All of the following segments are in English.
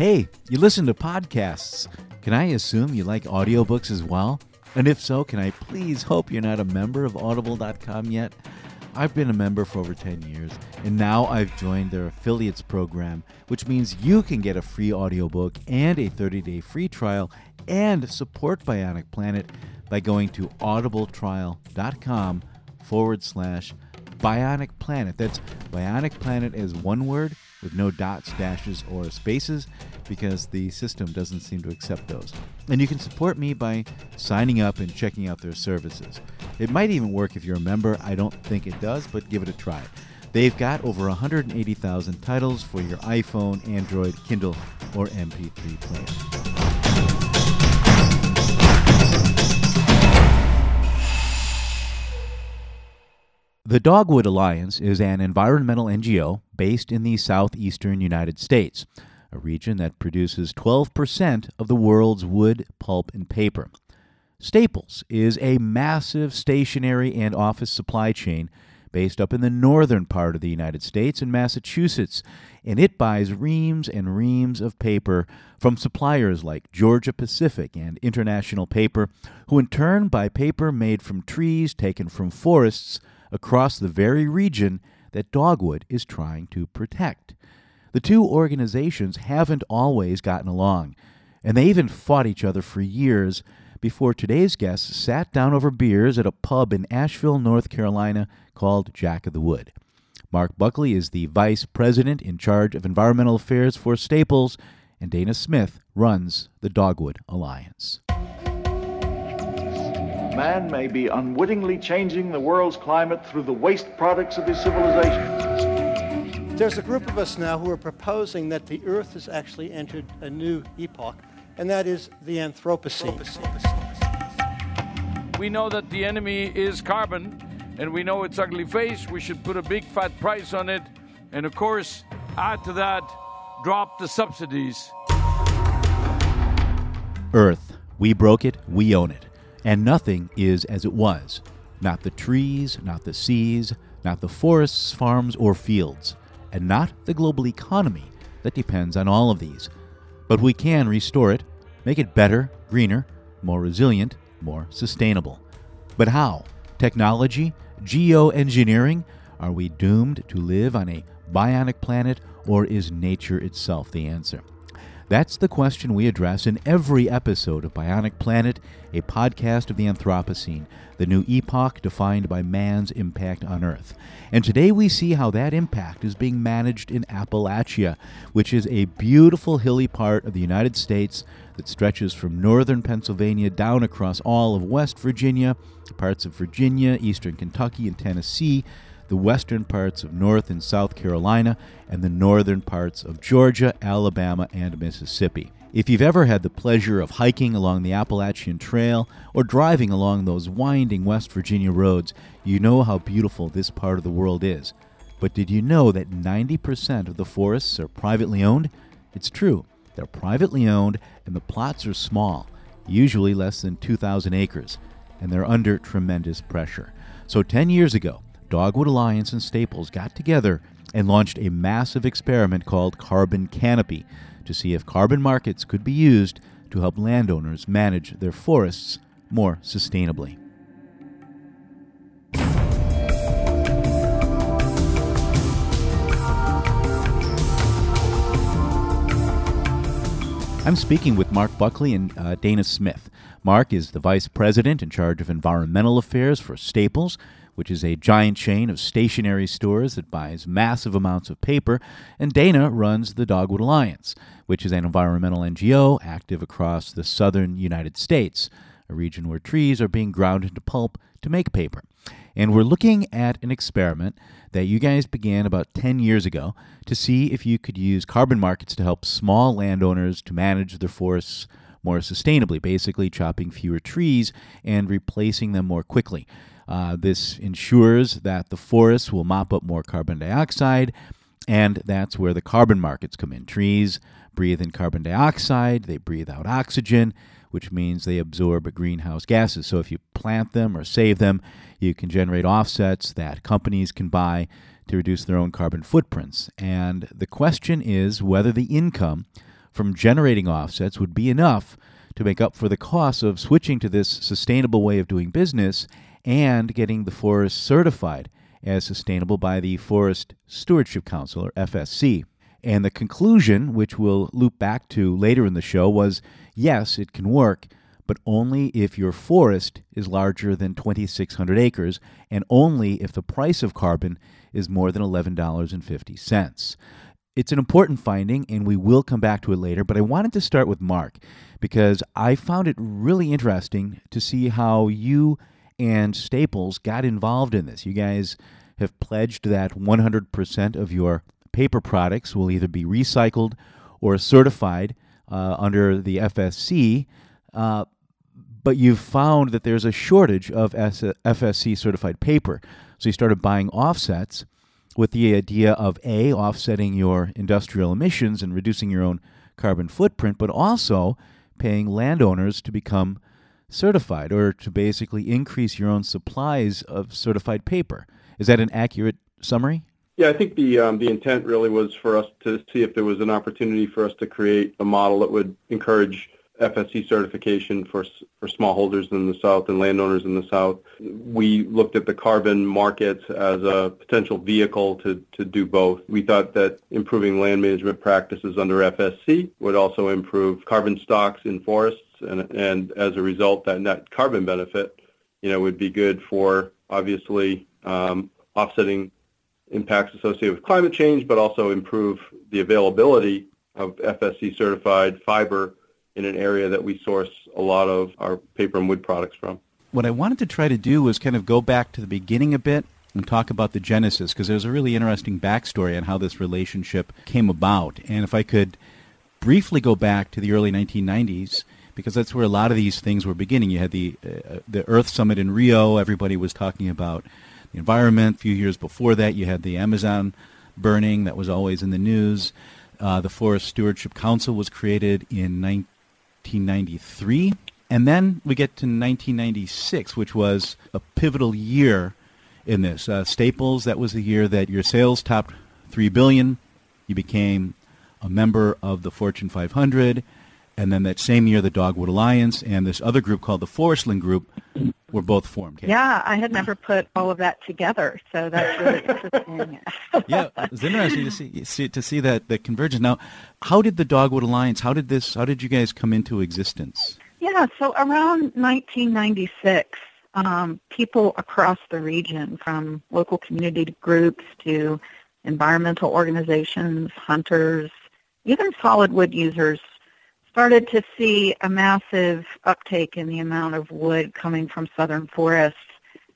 Hey, you listen to podcasts. Can I assume you like audiobooks as well? And if so, can I please hope you're not a member of Audible.com yet? I've been a member for over 10 years, and now I've joined their affiliates program, which means you can get a free audiobook and a 30 day free trial and support Bionic Planet by going to audibletrial.com forward slash Bionic Planet. That's Bionic Planet as one word with no dots, dashes, or spaces because the system doesn't seem to accept those. And you can support me by signing up and checking out their services. It might even work if you're a member. I don't think it does, but give it a try. They've got over 180,000 titles for your iPhone, Android, Kindle, or MP3 player. The Dogwood Alliance is an environmental NGO based in the southeastern United States, a region that produces 12% of the world's wood, pulp, and paper. Staples is a massive stationery and office supply chain based up in the northern part of the United States in Massachusetts, and it buys reams and reams of paper from suppliers like Georgia Pacific and International Paper, who in turn buy paper made from trees taken from forests across the very region that Dogwood is trying to protect. The two organizations haven't always gotten along, and they even fought each other for years before today's guests sat down over beers at a pub in Asheville, North Carolina called Jack of the Wood. Mark Buckley is the vice president in charge of environmental affairs for Staples, and Dana Smith runs the Dogwood Alliance. Man may be unwittingly changing the world's climate through the waste products of his civilization. There's a group of us now who are proposing that the Earth has actually entered a new epoch, and that is the Anthropocene. We know that the enemy is carbon, and we know its ugly face. We should put a big fat price on it, and of course, add to that, drop the subsidies. Earth, we broke it, we own it. And nothing is as it was. Not the trees, not the seas, not the forests, farms, or fields, and not the global economy that depends on all of these. But we can restore it, make it better, greener, more resilient, more sustainable. But how? Technology? Geoengineering? Are we doomed to live on a bionic planet, or is nature itself the answer? That's the question we address in every episode of Bionic Planet, a podcast of the Anthropocene, the new epoch defined by man's impact on Earth. And today we see how that impact is being managed in Appalachia, which is a beautiful hilly part of the United States that stretches from northern Pennsylvania down across all of West Virginia, parts of Virginia, eastern Kentucky, and Tennessee the western parts of North and South Carolina, and the northern parts of Georgia, Alabama, and Mississippi. If you've ever had the pleasure of hiking along the Appalachian Trail or driving along those winding West Virginia roads, you know how beautiful this part of the world is. But did you know that 90% of the forests are privately owned? It's true. They're privately owned and the plots are small, usually less than 2,000 acres, and they're under tremendous pressure. So 10 years ago, Dogwood Alliance and Staples got together and launched a massive experiment called Carbon Canopy to see if carbon markets could be used to help landowners manage their forests more sustainably. I'm speaking with Mark Buckley and uh, Dana Smith. Mark is the vice president in charge of environmental affairs for Staples, which is a giant chain of stationery stores that buys massive amounts of paper, and Dana runs the Dogwood Alliance, which is an environmental NGO active across the southern United States, a region where trees are being ground into pulp to make paper. And we're looking at an experiment that you guys began about 10 years ago to see if you could use carbon markets to help small landowners to manage their forests more sustainably, basically chopping fewer trees and replacing them more quickly. Uh, this ensures that the forests will mop up more carbon dioxide, and that's where the carbon markets come in. Trees breathe in carbon dioxide, they breathe out oxygen, which means they absorb greenhouse gases. So if you plant them or save them, you can generate offsets that companies can buy to reduce their own carbon footprints. And the question is whether the income from generating offsets would be enough to make up for the cost of switching to this sustainable way of doing business and getting the forest certified as sustainable by the Forest Stewardship Council, or FSC. And the conclusion, which we'll loop back to later in the show, was yes, it can work, but only if your forest is larger than 2,600 acres and only if the price of carbon is more than $11.50. It's an important finding, and we will come back to it later, but I wanted to start with Mark because I found it really interesting to see how you and Staples got involved in this. You guys have pledged that 100% of your paper products will either be recycled or certified uh, under the FSC. Uh, but you've found that there's a shortage of FSC certified paper. So you started buying offsets with the idea of A, offsetting your industrial emissions and reducing your own carbon footprint, but also paying landowners to become certified or to basically increase your own supplies of certified paper. Is that an accurate summary? Yeah, I think the um, the intent really was for us to see if there was an opportunity for us to create a model that would encourage FSC certification for for smallholders in the South and landowners in the South. We looked at the carbon markets as a potential vehicle to, to do both. We thought that improving land management practices under FSC would also improve carbon stocks in forests, and and as a result, that net carbon benefit, you know, would be good for obviously um, offsetting impacts associated with climate change, but also improve the availability of FSC certified fiber in an area that we source a lot of our paper and wood products from. What I wanted to try to do was kind of go back to the beginning a bit and talk about the genesis because there's a really interesting backstory on how this relationship came about. And if I could briefly go back to the early 1990s, because that's where a lot of these things were beginning. You had the uh, the Earth Summit in Rio. Everybody was talking about the environment. A few years before that, you had the Amazon burning that was always in the news. Uh, the Forest Stewardship Council was created in 1993. And then we get to 1996, which was a pivotal year in this. Uh, Staples, that was the year that your sales topped 3 billion. You became a member of the Fortune 500. And then that same year, the Dogwood Alliance and this other group called the Forestland Group were both formed. Yeah, I had never put all of that together, so that's really interesting. yeah, it's interesting to see, see, to see that the convergence. Now, how did the Dogwood Alliance? How did this? How did you guys come into existence? Yeah, so around 1996, um, people across the region, from local community groups to environmental organizations, hunters, even solid wood users, started to see a massive uptake in the amount of wood coming from southern forests,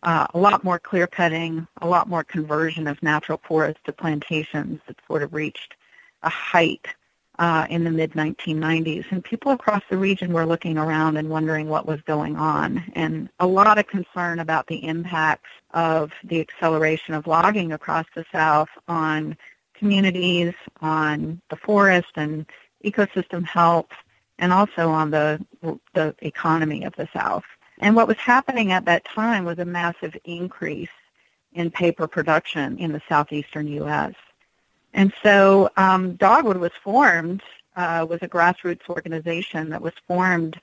uh, a lot more clear cutting, a lot more conversion of natural forests to plantations that sort of reached a height uh, in the mid-1990s. And people across the region were looking around and wondering what was going on. And a lot of concern about the impacts of the acceleration of logging across the South on communities, on the forest and ecosystem health, and also on the, the economy of the South. And what was happening at that time was a massive increase in paper production in the southeastern U.S. And so um, Dogwood was formed, uh, was a grassroots organization that was formed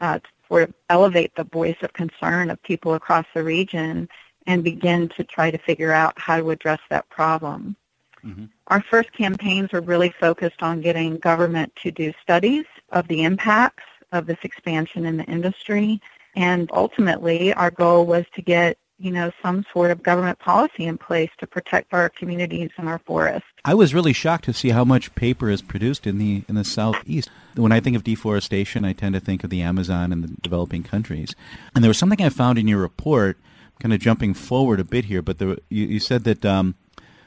uh, to elevate the voice of concern of people across the region and begin to try to figure out how to address that problem. Mm-hmm. Our first campaigns were really focused on getting government to do studies of the impacts of this expansion in the industry. And ultimately, our goal was to get you know, some sort of government policy in place to protect our communities and our forests. I was really shocked to see how much paper is produced in the in the southeast. When I think of deforestation, I tend to think of the Amazon and the developing countries. And there was something I found in your report, kind of jumping forward a bit here, but there, you, you, said that um,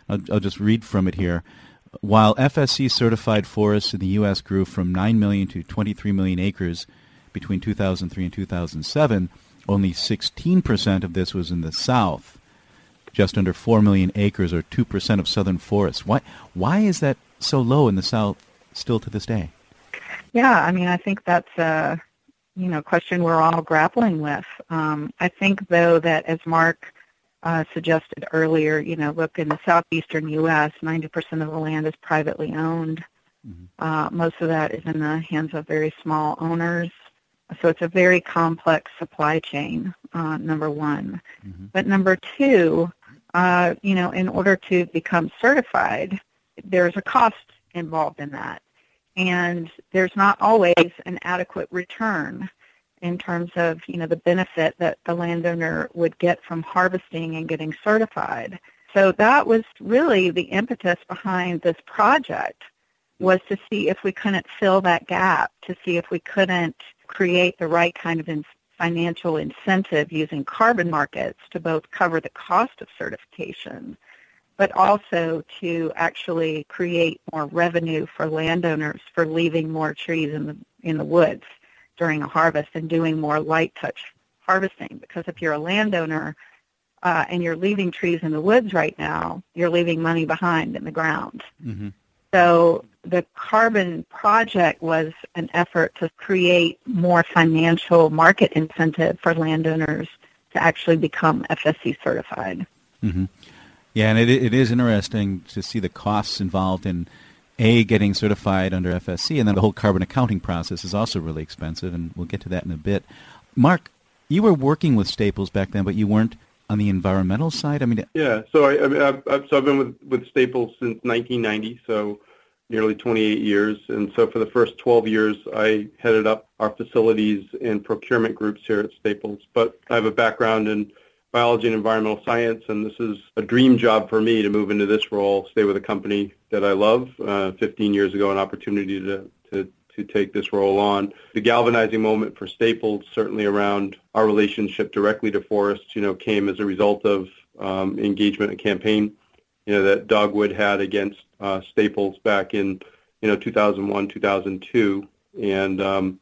I'll, I'll just read from it here. While FSC certified forests in the U.S. grew from 9 million to 23 million acres between 2003 and 2007, only 16% of this was in the South, just under 4 million acres or 2% of southern forests. Why, why is that so low in the South still to this day? Yeah, I mean, I think that's a you know question we're all grappling with. Um, I think, though, that as Mark uh, suggested earlier, you know, look, in the southeastern U.S., 90% of the land is privately owned. Mm-hmm. Uh, most of that is in the hands of very small owners. So it's a very complex supply chain, uh, number one. Mm-hmm. But number two, uh, you know, in order to become certified, there's a cost involved in that. And there's not always an adequate return in terms of, you know, the benefit that the landowner would get from harvesting and getting certified. So that was really the impetus behind this project was to see if we couldn't fill that gap, to see if we couldn't create the right kind of in financial incentive using carbon markets to both cover the cost of certification, but also to actually create more revenue for landowners for leaving more trees in the in the woods during a harvest and doing more light touch harvesting. Because if you're a landowner uh, and you're leaving trees in the woods right now, you're leaving money behind in the ground. Mm-hmm. So the carbon project was an effort to create more financial market incentive for landowners to actually become FSC certified. Mm-hmm. Yeah, and it, it is interesting to see the costs involved in a getting certified under FSC, and then the whole carbon accounting process is also really expensive, and we'll get to that in a bit. Mark, you were working with Staples back then, but you weren't on the environmental side. I mean, yeah. So I, I've, so I've been with with Staples since 1990, so nearly 28 years. And so for the first 12 years, I headed up our facilities and procurement groups here at Staples. But I have a background in biology and environmental science, and this is a dream job for me to move into this role, stay with a company that I love. Uh, 15 years ago, an opportunity to, to, to take this role on. The galvanizing moment for Staples, certainly around our relationship directly to forests, you know, came as a result of um, engagement and campaign, you know, that Dogwood had against uh, Staples back in, you know, 2001, 2002. And um,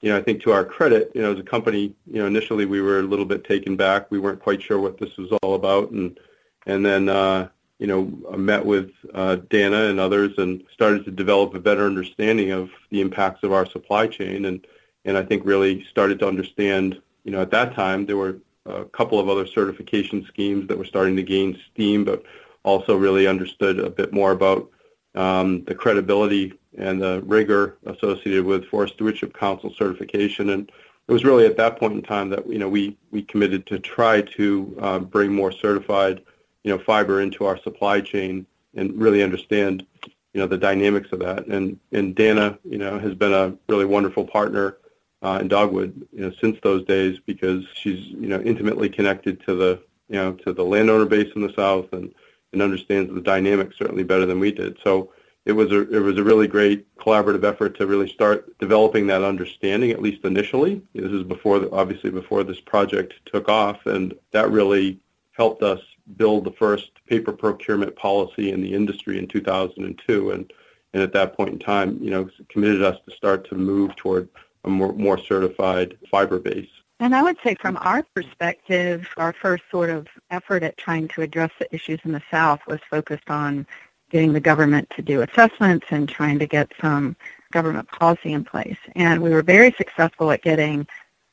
you know, I think to our credit, you know, as a company, you know, initially we were a little bit taken back. We weren't quite sure what this was all about, and and then uh, you know, met with uh, Dana and others and started to develop a better understanding of the impacts of our supply chain, and and I think really started to understand, you know, at that time there were a couple of other certification schemes that were starting to gain steam, but also really understood a bit more about um, the credibility and the rigor associated with Forest Stewardship Council certification. And it was really at that point in time that you know we we committed to try to uh, bring more certified you know fiber into our supply chain and really understand you know the dynamics of that. And and Dana you know has been a really wonderful partner uh, in Dogwood you know since those days because she's you know intimately connected to the you know to the landowner base in the South and and understands the dynamics certainly better than we did. So it was a it was a really great collaborative effort to really start developing that understanding at least initially. This is before the, obviously before this project took off, and that really helped us build the first paper procurement policy in the industry in 2002. And and at that point in time, you know, committed us to start to move toward a more, more certified fiber base. And I would say from our perspective, our first sort of effort at trying to address the issues in the South was focused on getting the government to do assessments and trying to get some government policy in place. And we were very successful at getting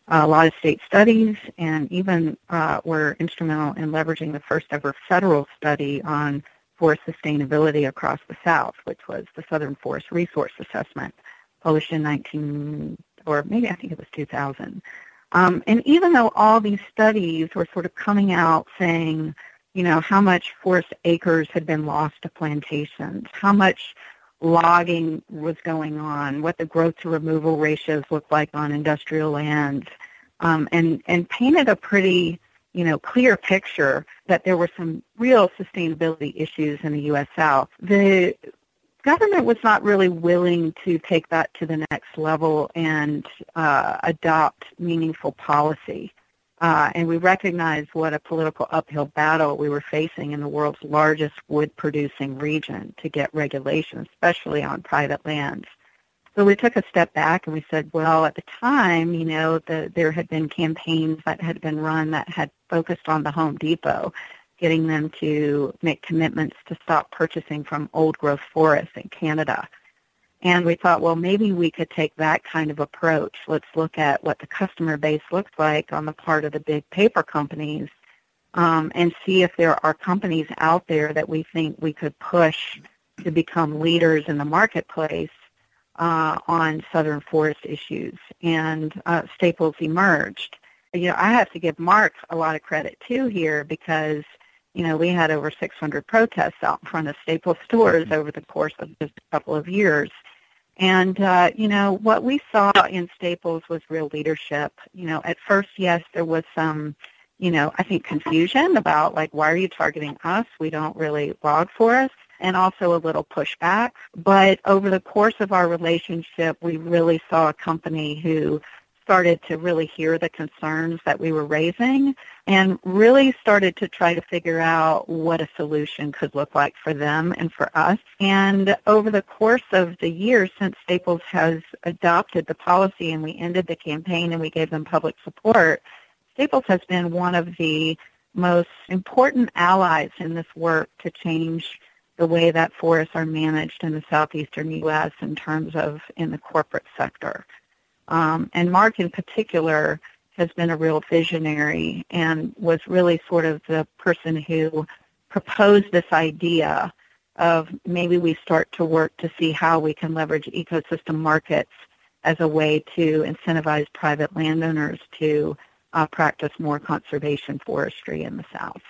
a lot of state studies and even uh, were instrumental in leveraging the first ever federal study on forest sustainability across the South, which was the Southern Forest Resource Assessment, published in 19, or maybe I think it was 2000. Um, and even though all these studies were sort of coming out saying, you know, how much forest acres had been lost to plantations, how much logging was going on, what the growth to removal ratios looked like on industrial lands, um, and, and painted a pretty, you know, clear picture that there were some real sustainability issues in the U.S. South. The government was not really willing to take that to the next level and uh, adopt meaningful policy. Uh, and we recognized what a political uphill battle we were facing in the world's largest wood-producing region to get regulation, especially on private lands. So we took a step back and we said, well, at the time, you know, the, there had been campaigns that had been run that had focused on the Home Depot, getting them to make commitments to stop purchasing from old-growth forests in Canada. And we thought, well, maybe we could take that kind of approach. Let's look at what the customer base looks like on the part of the big paper companies um, and see if there are companies out there that we think we could push to become leaders in the marketplace uh, on southern forest issues, and uh, Staples emerged. You know, I have to give Mark a lot of credit too here because you know we had over 600 protests out in front of Staples stores over the course of just a couple of years. And uh, you know what we saw in Staples was real leadership. You know, at first, yes, there was some, you know, I think confusion about like why are you targeting us? We don't really log for us and also a little pushback. But over the course of our relationship, we really saw a company who started to really hear the concerns that we were raising and really started to try to figure out what a solution could look like for them and for us. And over the course of the years since Staples has adopted the policy and we ended the campaign and we gave them public support, Staples has been one of the most important allies in this work to change the way that forests are managed in the southeastern U.S. in terms of in the corporate sector. Um, and Mark in particular has been a real visionary and was really sort of the person who proposed this idea of maybe we start to work to see how we can leverage ecosystem markets as a way to incentivize private landowners to uh, practice more conservation forestry in the South.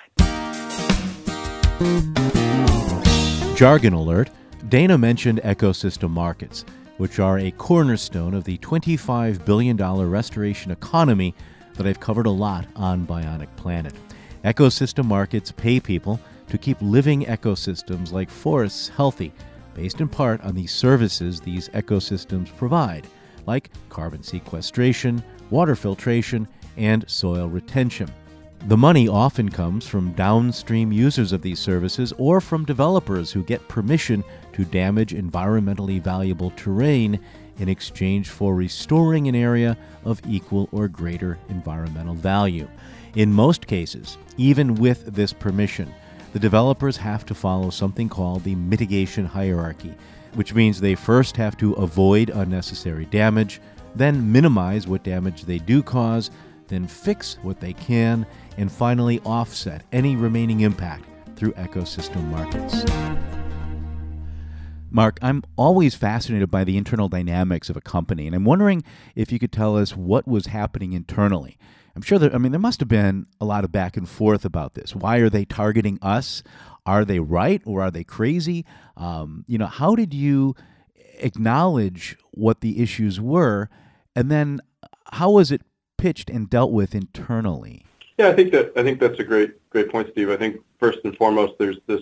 Jargon alert Dana mentioned ecosystem markets, which are a cornerstone of the $25 billion restoration economy that I've covered a lot on Bionic Planet. Ecosystem markets pay people to keep living ecosystems like forests healthy, based in part on the services these ecosystems provide, like carbon sequestration, water filtration, and soil retention. The money often comes from downstream users of these services or from developers who get permission to damage environmentally valuable terrain in exchange for restoring an area of equal or greater environmental value. In most cases, even with this permission, the developers have to follow something called the mitigation hierarchy, which means they first have to avoid unnecessary damage, then minimize what damage they do cause, then fix what they can, and finally offset any remaining impact through ecosystem markets. Mark, I'm always fascinated by the internal dynamics of a company, and I'm wondering if you could tell us what was happening internally. I'm sure that, I mean, there must have been a lot of back and forth about this. Why are they targeting us? Are they right or are they crazy? Um, you know, how did you acknowledge what the issues were? And then how was it pitched and dealt with internally? Yeah, I think that I think that's a great great point, Steve. I think first and foremost, there's this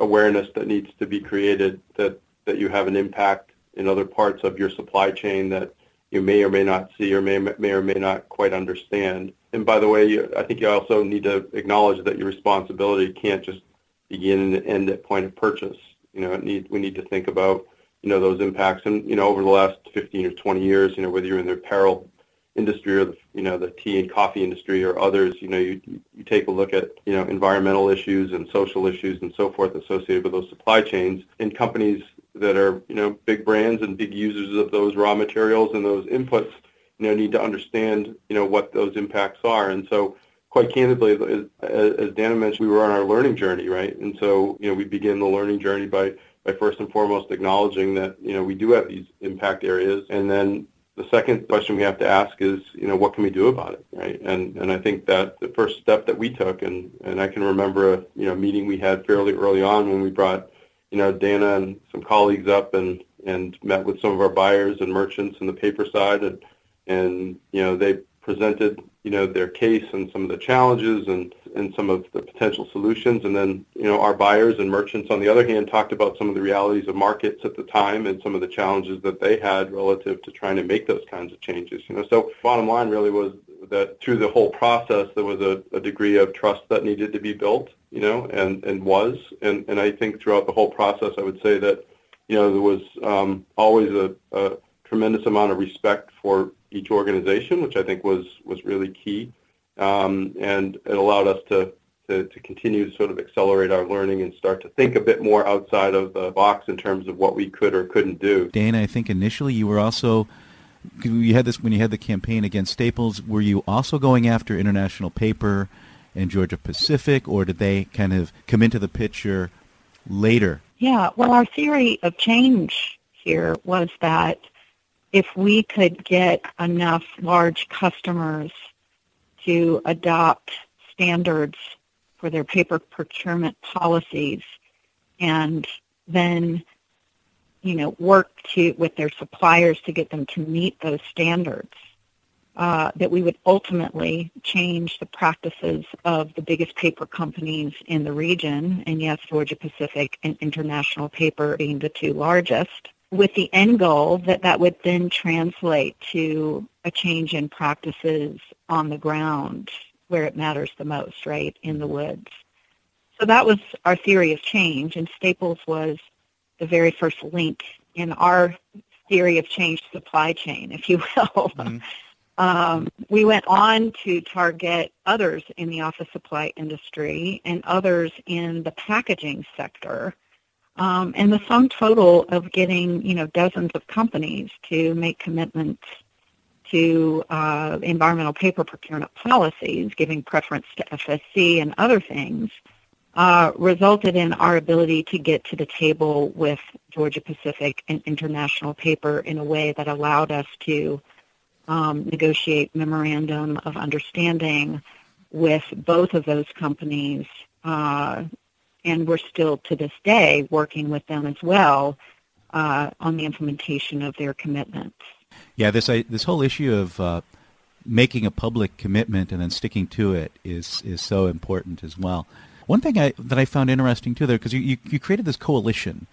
awareness that needs to be created that that you have an impact in other parts of your supply chain that you may or may not see or may may or may not quite understand. And by the way, I think you also need to acknowledge that your responsibility can't just begin and end at point of purchase. You know, need, we need to think about you know those impacts. And you know, over the last 15 or 20 years, you know, whether you're in the apparel industry or the you know the tea and coffee industry or others, you know you you take a look at you know environmental issues and social issues and so forth associated with those supply chains. And companies that are you know big brands and big users of those raw materials and those inputs you know need to understand you know what those impacts are. And so quite candidly as, as Dana mentioned we were on our learning journey right? And so you know we begin the learning journey by by first and foremost acknowledging that you know we do have these impact areas. And then the second question we have to ask is, you know, what can we do about it, right? And and I think that the first step that we took, and and I can remember a you know meeting we had fairly early on when we brought, you know, Dana and some colleagues up and and met with some of our buyers and merchants in the paper side, and and you know they presented you know their case and some of the challenges and and some of the potential solutions. And then you know our buyers and merchants on the other hand talked about some of the realities of markets at the time and some of the challenges that they had relative to trying to make those kinds of changes you know. So bottom line really was that through the whole process there was a, a degree of trust that needed to be built you know and and was. And and I think throughout the whole process I would say that you know there was um, always a, a tremendous amount of respect for each organization, which I think was was really key, Um, and it allowed us to, to to continue to sort of accelerate our learning and start to think a bit more outside of the box in terms of what we could or couldn't do. Dana, I think initially you were also you had this when you had the campaign against Staples. Were you also going after International Paper and Georgia Pacific, or did they kind of come into the picture later Yeah, well, our theory of change here was that if we could get enough large customers to adopt standards for their paper procurement policies and then you know work to with their suppliers to get them to meet those standards uh, that we would ultimately change the practices of the biggest paper companies in the region, and yes, Georgia Pacific and International Paper being the two largest, with the end goal that that would then translate to a change in practices on the ground where it matters the most, right, in the woods. So that was our theory of change, and Staples was the very first link in our theory of change supply chain, if you will. Mm-hmm. Um, we went on to target others in the office supply industry and others in the packaging sector. Um, and the sum total of getting, you know, dozens of companies to make commitments to uh, environmental paper procurement policies, giving preference to FSC and other things, uh, resulted in our ability to get to the table with Georgia Pacific and International Paper in a way that allowed us to um, negotiate memorandum of understanding with both of those companies, uh, and we're still to this day working with them as well uh, on the implementation of their commitments. Yeah, this I, this whole issue of uh, making a public commitment and then sticking to it is is so important as well. One thing I, that I found interesting too, there, because you, you, you created this coalition,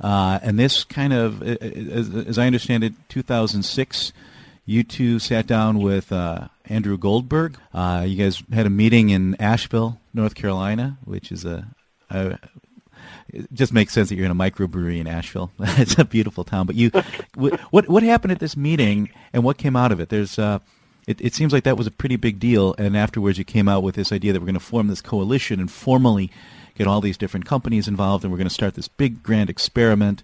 uh, and this kind of, as, as I understand it, 2006 you two sat down with uh, Andrew Goldberg. Uh, you guys had a meeting in Asheville, North Carolina, which is a, a it just makes sense that you're in a microbrewery in Asheville. it's a beautiful town. But you, what what happened at this meeting, and what came out of it? There's, uh, it, it seems like that was a pretty big deal. And afterwards, you came out with this idea that we're going to form this coalition and formally get all these different companies involved, and we're going to start this big grand experiment.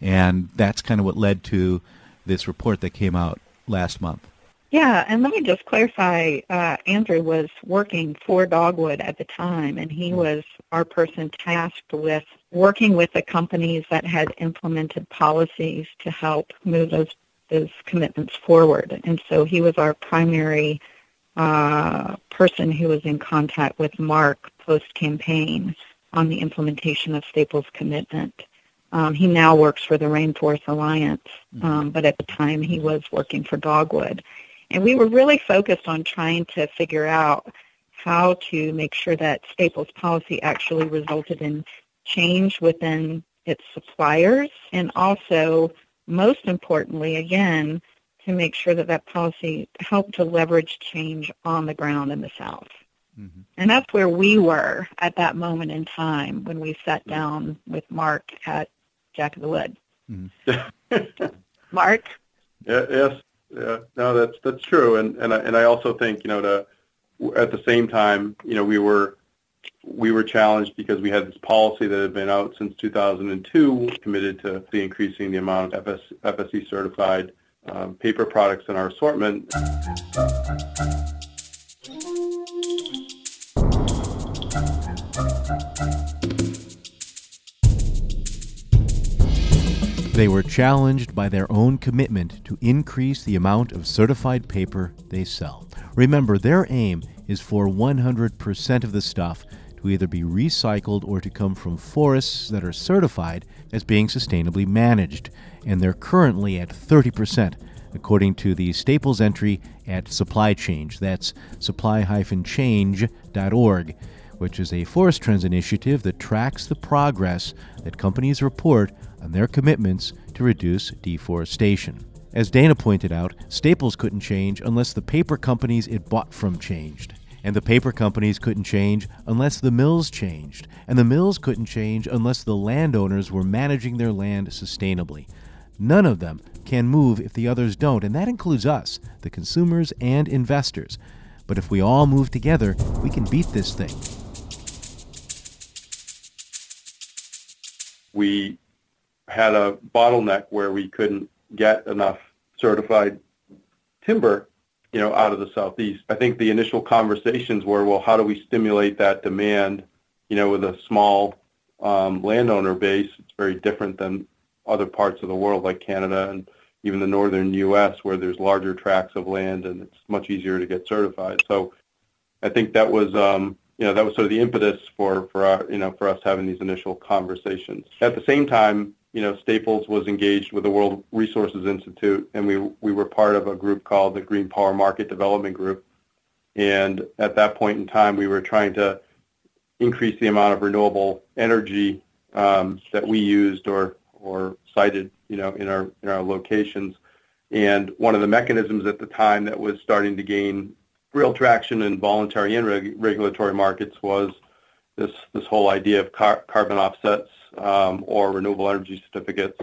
And that's kind of what led to this report that came out last month. Yeah, and let me just clarify. Uh, Andrew was working for Dogwood at the time, and he hmm. was our person tasked with working with the companies that had implemented policies to help move those those commitments forward. And so he was our primary uh, person who was in contact with Mark post campaign on the implementation of Staples' commitment. Um, he now works for the Rainforest Alliance, mm-hmm. um, but at the time he was working for Dogwood. And we were really focused on trying to figure out how to make sure that Staples policy actually resulted in change within its suppliers and also, most importantly, again, to make sure that that policy helped to leverage change on the ground in the South. Mm-hmm. And that's where we were at that moment in time when we sat down with Mark at Jack of the Wood. Mm-hmm. Mark? Yeah, yes. Yeah, no, that's that's true, and and I, and I also think you know to at the same time you know we were we were challenged because we had this policy that had been out since 2002, committed to increasing the amount of FS, FSC certified um, paper products in our assortment. They were challenged by their own commitment to increase the amount of certified paper they sell. Remember, their aim is for 100% of the stuff to either be recycled or to come from forests that are certified as being sustainably managed, and they're currently at 30%, according to the Staples entry at Supply Change. That's supply-change.org, which is a Forest Trends initiative that tracks the progress that companies report on their commitments to reduce deforestation. As Dana pointed out, Staples couldn't change unless the paper companies it bought from changed. And the paper companies couldn't change unless the mills changed. And the mills couldn't change unless the landowners were managing their land sustainably. None of them can move if the others don't, and that includes us, the consumers and investors. But if we all move together, we can beat this thing. We had a bottleneck where we couldn't get enough certified timber, you know, out of the southeast. I think the initial conversations were, well, how do we stimulate that demand, you know, with a small um, landowner base. It's very different than other parts of the world like Canada and even the northern U.S. where there's larger tracts of land and it's much easier to get certified. So I think that was um, you know that was sort of the impetus for for our, you know for us having these initial conversations. At the same time, you know Staples was engaged with the World Resources Institute, and we we were part of a group called the Green Power Market Development Group. And at that point in time, we were trying to increase the amount of renewable energy um, that we used or or sited, you know, in our in our locations. And one of the mechanisms at the time that was starting to gain real traction in voluntary and reg- regulatory markets was this this whole idea of car- carbon offsets um, or renewable energy certificates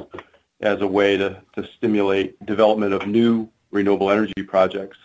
as a way to, to stimulate development of new renewable energy projects.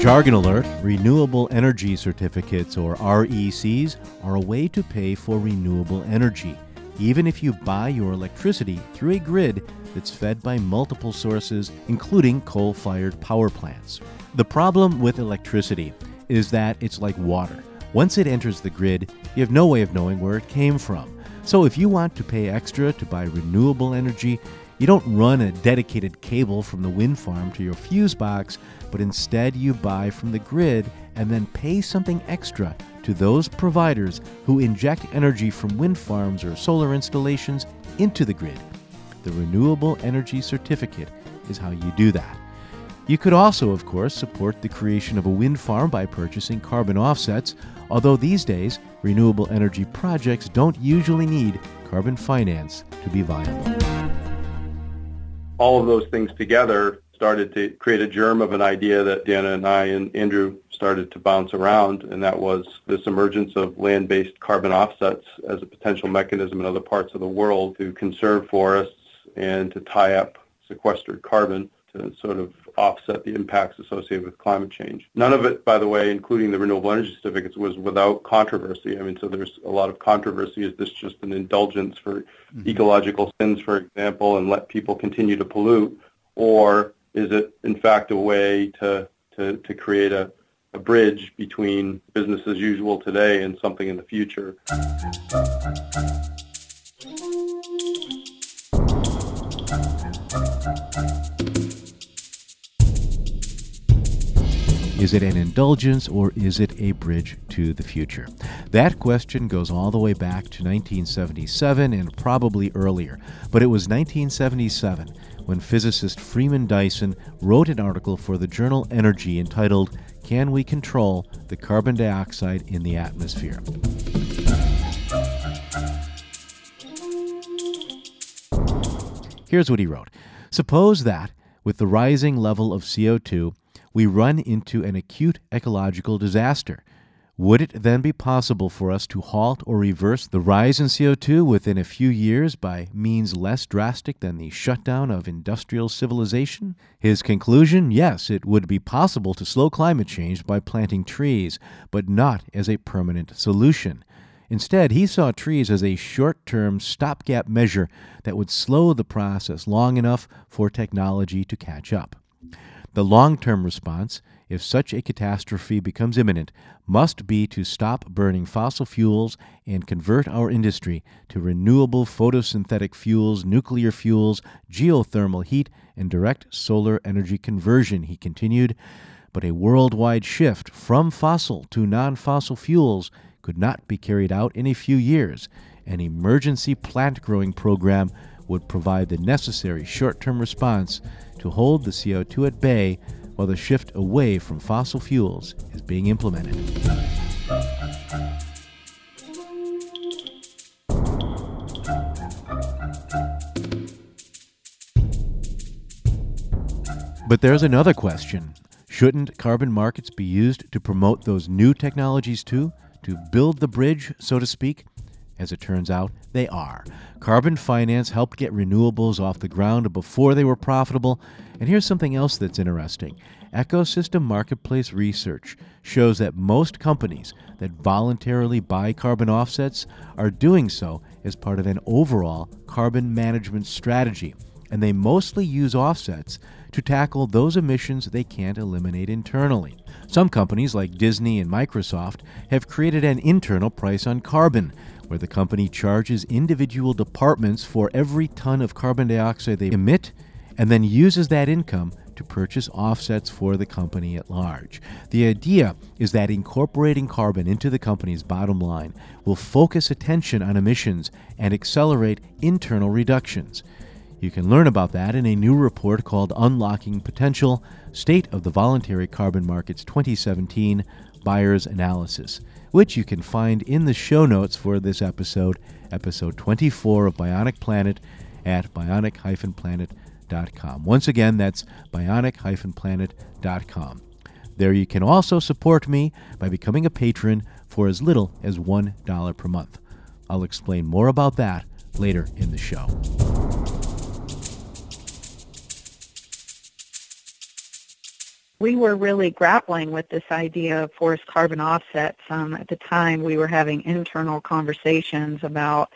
Jargon alert renewable energy certificates, or RECs, are a way to pay for renewable energy, even if you buy your electricity through a grid that's fed by multiple sources, including coal fired power plants. The problem with electricity is that it's like water. Once it enters the grid, you have no way of knowing where it came from. So if you want to pay extra to buy renewable energy, you don't run a dedicated cable from the wind farm to your fuse box, but instead you buy from the grid and then pay something extra to those providers who inject energy from wind farms or solar installations into the grid. The Renewable Energy Certificate is how you do that. You could also, of course, support the creation of a wind farm by purchasing carbon offsets, although these days, renewable energy projects don't usually need carbon finance to be viable. All of those things together started to create a germ of an idea that Dana and I and Andrew started to bounce around, and that was this emergence of land-based carbon offsets as a potential mechanism in other parts of the world to conserve forests and to tie up sequestered carbon to sort of offset the impacts associated with climate change. None of it, by the way, including the renewable energy certificates, was without controversy. I mean, so there's a lot of controversy. Is this just an indulgence for mm-hmm. ecological sins, for example, and let people continue to pollute? Or is it, in fact, a way to, to, to create a, a bridge between business as usual today and something in the future? Is it an indulgence or is it a bridge to the future? That question goes all the way back to 1977 and probably earlier. But it was 1977 when physicist Freeman Dyson wrote an article for the journal Energy entitled, Can We Control the Carbon Dioxide in the Atmosphere? Here's what he wrote Suppose that, with the rising level of CO2, we run into an acute ecological disaster. Would it then be possible for us to halt or reverse the rise in CO2 within a few years by means less drastic than the shutdown of industrial civilization? His conclusion yes, it would be possible to slow climate change by planting trees, but not as a permanent solution. Instead, he saw trees as a short term stopgap measure that would slow the process long enough for technology to catch up. The long term response, if such a catastrophe becomes imminent, must be to stop burning fossil fuels and convert our industry to renewable photosynthetic fuels, nuclear fuels, geothermal heat, and direct solar energy conversion, he continued. But a worldwide shift from fossil to non fossil fuels could not be carried out in a few years. An emergency plant growing program would provide the necessary short term response to hold the CO2 at bay while the shift away from fossil fuels is being implemented. But there's another question. Shouldn't carbon markets be used to promote those new technologies too? To build the bridge, so to speak? As it turns out, they are. Carbon finance helped get renewables off the ground before they were profitable. And here's something else that's interesting ecosystem marketplace research shows that most companies that voluntarily buy carbon offsets are doing so as part of an overall carbon management strategy. And they mostly use offsets to tackle those emissions they can't eliminate internally. Some companies, like Disney and Microsoft, have created an internal price on carbon, where the company charges individual departments for every ton of carbon dioxide they emit and then uses that income to purchase offsets for the company at large. The idea is that incorporating carbon into the company's bottom line will focus attention on emissions and accelerate internal reductions. You can learn about that in a new report called Unlocking Potential State of the Voluntary Carbon Markets 2017 Buyer's Analysis, which you can find in the show notes for this episode, episode 24 of Bionic Planet, at bionic-planet.com. Once again, that's bionic-planet.com. There you can also support me by becoming a patron for as little as $1 per month. I'll explain more about that later in the show. We were really grappling with this idea of forest carbon offsets. Um, at the time, we were having internal conversations about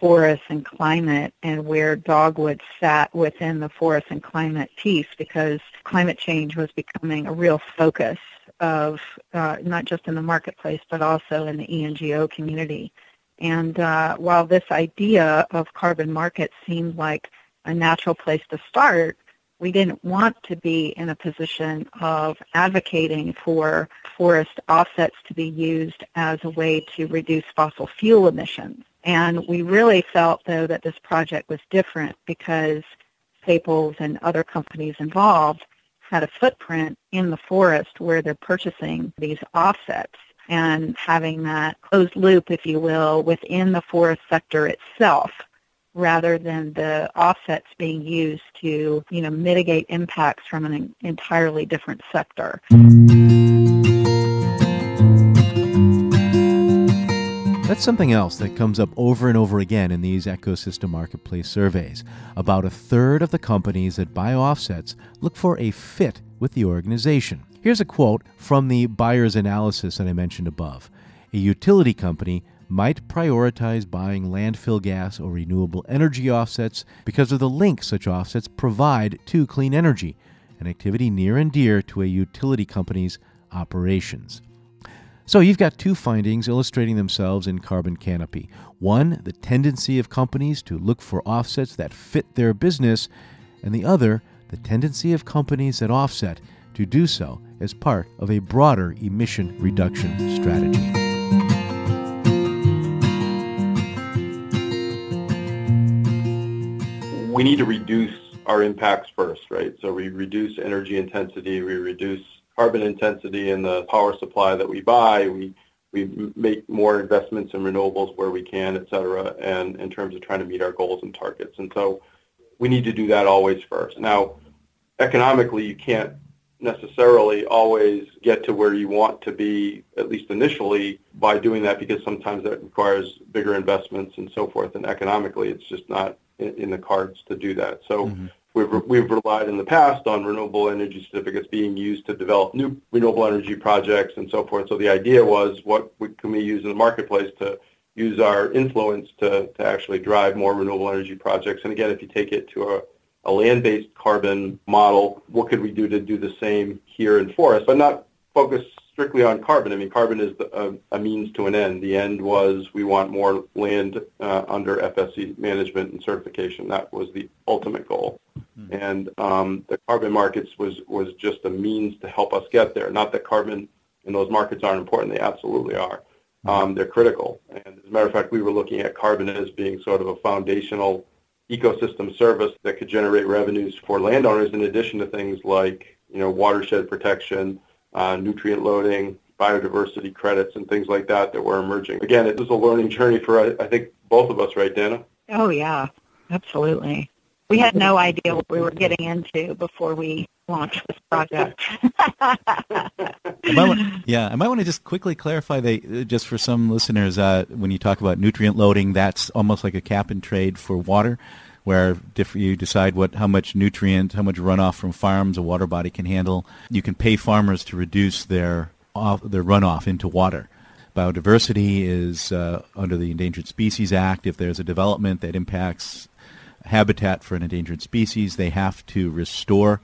forests and climate and where dogwood sat within the forest and climate piece because climate change was becoming a real focus of uh, not just in the marketplace but also in the ENGO community. And uh, while this idea of carbon markets seemed like a natural place to start, we didn't want to be in a position of advocating for forest offsets to be used as a way to reduce fossil fuel emissions. And we really felt, though, that this project was different because Staples and other companies involved had a footprint in the forest where they're purchasing these offsets and having that closed loop, if you will, within the forest sector itself rather than the offsets being used to, you know, mitigate impacts from an entirely different sector. That's something else that comes up over and over again in these ecosystem marketplace surveys. About a third of the companies that buy offsets look for a fit with the organization. Here's a quote from the buyer's analysis that I mentioned above. A utility company might prioritize buying landfill gas or renewable energy offsets because of the link such offsets provide to clean energy, an activity near and dear to a utility company's operations. So you've got two findings illustrating themselves in Carbon Canopy. One, the tendency of companies to look for offsets that fit their business, and the other, the tendency of companies that offset to do so as part of a broader emission reduction strategy. We need to reduce our impacts first, right? So we reduce energy intensity, we reduce carbon intensity in the power supply that we buy, we we make more investments in renewables where we can, et cetera, and in terms of trying to meet our goals and targets. And so we need to do that always first. Now, economically, you can't necessarily always get to where you want to be, at least initially, by doing that because sometimes that requires bigger investments and so forth. And economically, it's just not in, in the cards to do that. So mm-hmm. we've, we've relied in the past on renewable energy certificates being used to develop new renewable energy projects and so forth. So the idea was what we, can we use in the marketplace to use our influence to, to actually drive more renewable energy projects. And again, if you take it to a, a land-based carbon model, what could we do to do the same here in forest, but not focus strictly on carbon. I mean, carbon is the, a, a, means to an end. The end was we want more land uh, under FSC management and certification. That was the ultimate goal. Mm-hmm. And um, the carbon markets was, was just a means to help us get there. Not that carbon and those markets aren't important. They absolutely are. Mm-hmm. Um, they're critical. And as a matter of fact, we were looking at carbon as being sort of a foundational ecosystem service that could generate revenues for landowners in addition to things like, you know, watershed protection, uh, nutrient loading, biodiversity credits, and things like that that were emerging. Again, it was a learning journey for, I, I think, both of us, right, Dana? Oh, yeah, absolutely. We had no idea what we were getting into before we launched this project. I want, yeah, I might want to just quickly clarify that just for some listeners, uh, when you talk about nutrient loading, that's almost like a cap and trade for water where you decide what how much nutrient, how much runoff from farms a water body can handle. You can pay farmers to reduce their off, their runoff into water. Biodiversity is uh, under the Endangered Species Act. If there's a development that impacts habitat for an endangered species, they have to restore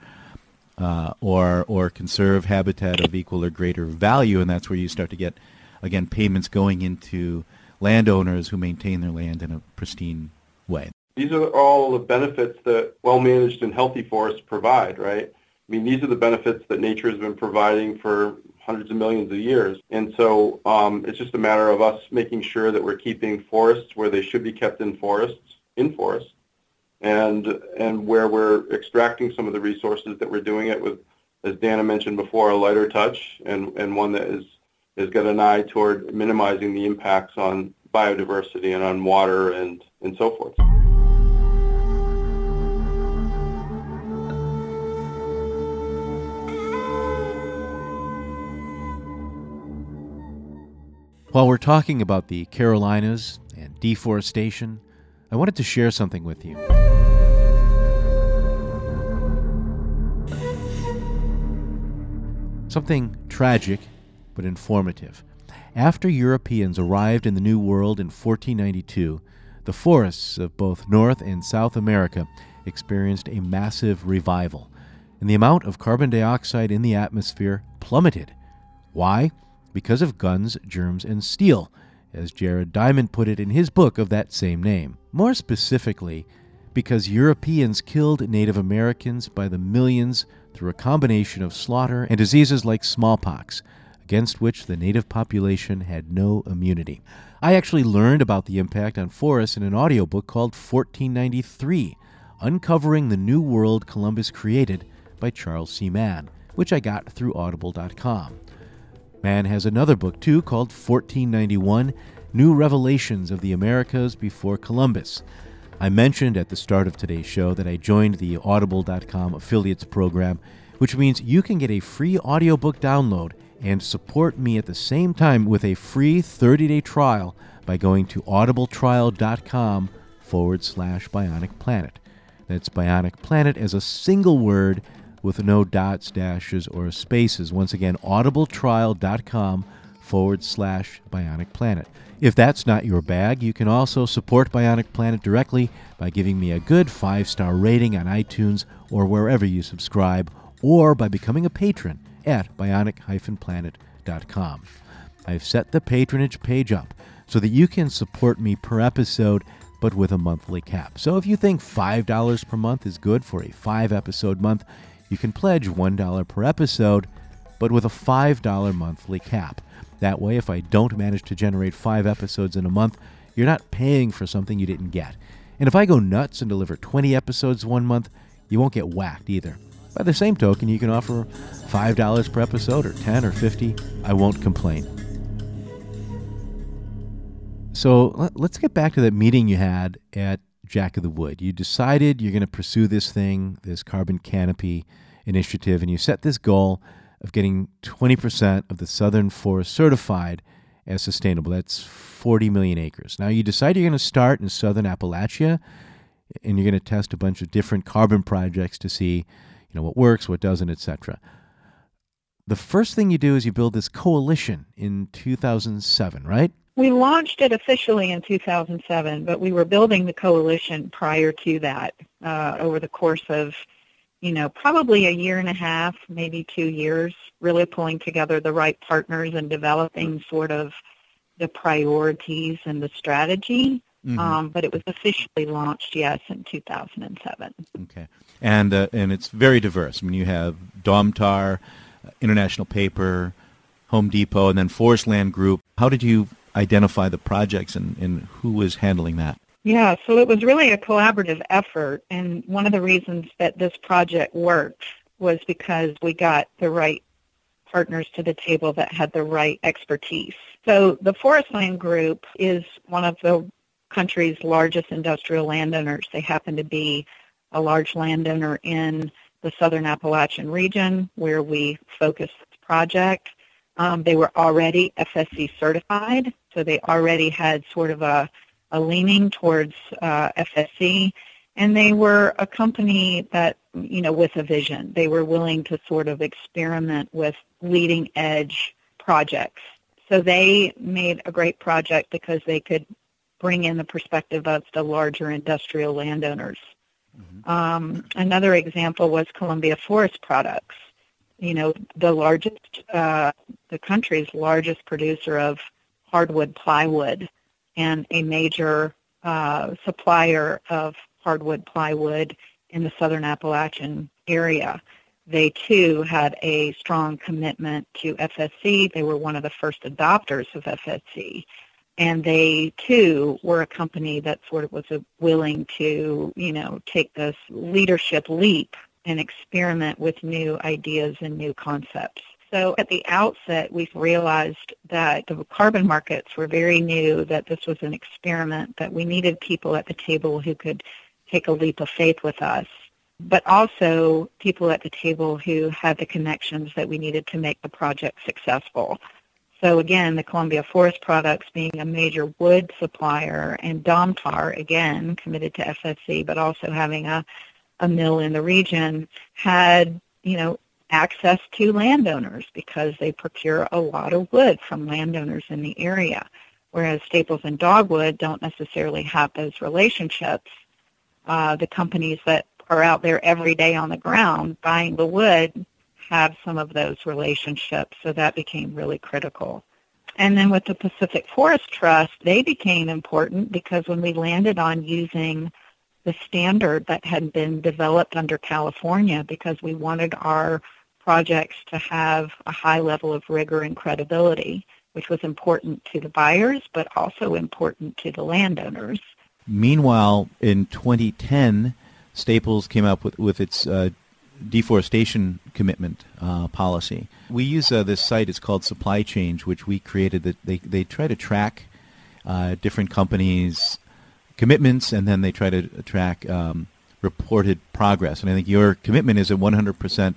uh, or or conserve habitat of equal or greater value, and that's where you start to get again payments going into landowners who maintain their land in a pristine way. These are all the benefits that well-managed and healthy forests provide, right? I mean, these are the benefits that nature has been providing for hundreds of millions of years. And so um, it's just a matter of us making sure that we're keeping forests where they should be kept in forests, in forests, and and where we're extracting some of the resources that we're doing it with, as Dana mentioned before, a lighter touch and, and one that is has got an eye toward minimizing the impacts on biodiversity and on water and, and so forth. While we're talking about the Carolinas and deforestation, I wanted to share something with you. Something tragic but informative. After Europeans arrived in the New World in 1492, the forests of both North and South America experienced a massive revival, and the amount of carbon dioxide in the atmosphere plummeted. Why? Because of guns, germs, and steel, as Jared Diamond put it in his book of that same name. More specifically, because Europeans killed Native Americans by the millions through a combination of slaughter and diseases like smallpox, against which the native population had no immunity. I actually learned about the impact on forests in an audiobook called 1493 Uncovering the New World Columbus Created by Charles C. Mann, which I got through audible.com. Mann has another book too called 1491 New Revelations of the Americas Before Columbus. I mentioned at the start of today's show that I joined the audible.com affiliates program, which means you can get a free audiobook download and support me at the same time with a free 30 day trial by going to audibletrial.com forward slash bionic planet. That's bionic planet as a single word with no dots, dashes, or spaces. Once again, audibletrial.com forward slash bionic planet. If that's not your bag, you can also support Bionic Planet directly by giving me a good five star rating on iTunes or wherever you subscribe, or by becoming a patron at bionic-planet.com. I've set the patronage page up so that you can support me per episode, but with a monthly cap. So if you think $5 per month is good for a five episode month, you can pledge $1 per episode, but with a $5 monthly cap. That way, if I don't manage to generate five episodes in a month, you're not paying for something you didn't get. And if I go nuts and deliver 20 episodes one month, you won't get whacked either. By the same token, you can offer $5 per episode or 10 or 50. I won't complain. So let's get back to that meeting you had at Jack of the Wood. You decided you're going to pursue this thing, this carbon canopy initiative, and you set this goal of getting 20% of the southern forest certified as sustainable. That's 40 million acres. Now, you decide you're going to start in southern Appalachia and you're going to test a bunch of different carbon projects to see you know what works, what doesn't, etc. The first thing you do is you build this coalition in 2007, right? We launched it officially in 2007, but we were building the coalition prior to that uh, over the course of, you know, probably a year and a half, maybe two years, really pulling together the right partners and developing sort of the priorities and the strategy. Mm-hmm. Um, but it was officially launched, yes, in 2007. Okay and uh, and it's very diverse. I mean, you have Domtar, uh, International Paper, Home Depot, and then Forestland Group. How did you identify the projects, and, and who was handling that? Yeah, so it was really a collaborative effort, and one of the reasons that this project worked was because we got the right partners to the table that had the right expertise. So the Forestland Group is one of the country's largest industrial landowners. They happen to be a large landowner in the southern Appalachian region where we focused the project. Um, they were already FSC certified, so they already had sort of a, a leaning towards uh, FSC, and they were a company that, you know, with a vision. They were willing to sort of experiment with leading edge projects. So they made a great project because they could bring in the perspective of the larger industrial landowners. Mm-hmm. Um, another example was Columbia Forest Products. You know, the largest, uh, the country's largest producer of hardwood plywood and a major uh, supplier of hardwood plywood in the southern Appalachian area. They too had a strong commitment to FSC. They were one of the first adopters of FSC. And they too were a company that sort of was willing to, you know, take this leadership leap and experiment with new ideas and new concepts. So at the outset, we realized that the carbon markets were very new, that this was an experiment, that we needed people at the table who could take a leap of faith with us, but also people at the table who had the connections that we needed to make the project successful. So again, the Columbia Forest Products being a major wood supplier and Domtar, again, committed to FSC, but also having a, a mill in the region, had, you know, access to landowners because they procure a lot of wood from landowners in the area, whereas Staples and Dogwood don't necessarily have those relationships. Uh, the companies that are out there every day on the ground buying the wood have some of those relationships, so that became really critical. And then with the Pacific Forest Trust, they became important because when we landed on using the standard that had been developed under California because we wanted our projects to have a high level of rigor and credibility, which was important to the buyers but also important to the landowners. Meanwhile, in 2010, Staples came up with, with its uh, deforestation commitment uh, policy. We use uh, this site. It's called Supply Change, which we created. That they they try to track uh, different companies' commitments, and then they try to track um, reported progress. And I think your commitment is that 100%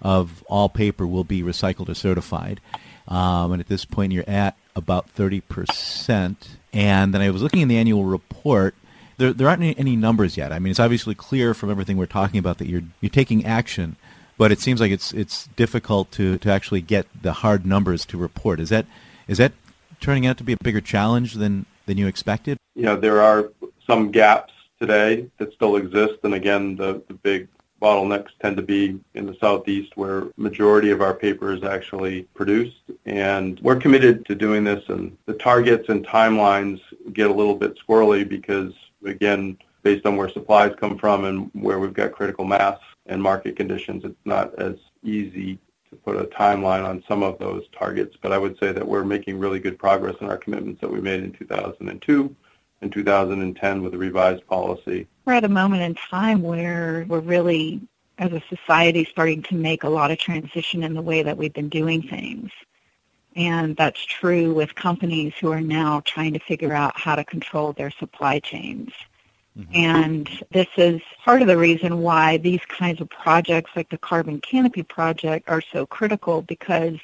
of all paper will be recycled or certified. Um, and at this point, you're at about 30%. And then I was looking in the annual report. There, there aren't any, any numbers yet. I mean, it's obviously clear from everything we're talking about that you're you're taking action, but it seems like it's it's difficult to, to actually get the hard numbers to report. Is that is that turning out to be a bigger challenge than than you expected? You know, there are some gaps today that still exist, and again, the the big bottlenecks tend to be in the southeast where majority of our paper is actually produced. And we're committed to doing this. And the targets and timelines get a little bit squirrely because again based on where supplies come from and where we've got critical mass and market conditions it's not as easy to put a timeline on some of those targets. But I would say that we're making really good progress in our commitments that we made in 2002 in 2010 with a revised policy. We're at a moment in time where we're really, as a society, starting to make a lot of transition in the way that we've been doing things. And that's true with companies who are now trying to figure out how to control their supply chains. Mm-hmm. And this is part of the reason why these kinds of projects like the Carbon Canopy Project are so critical because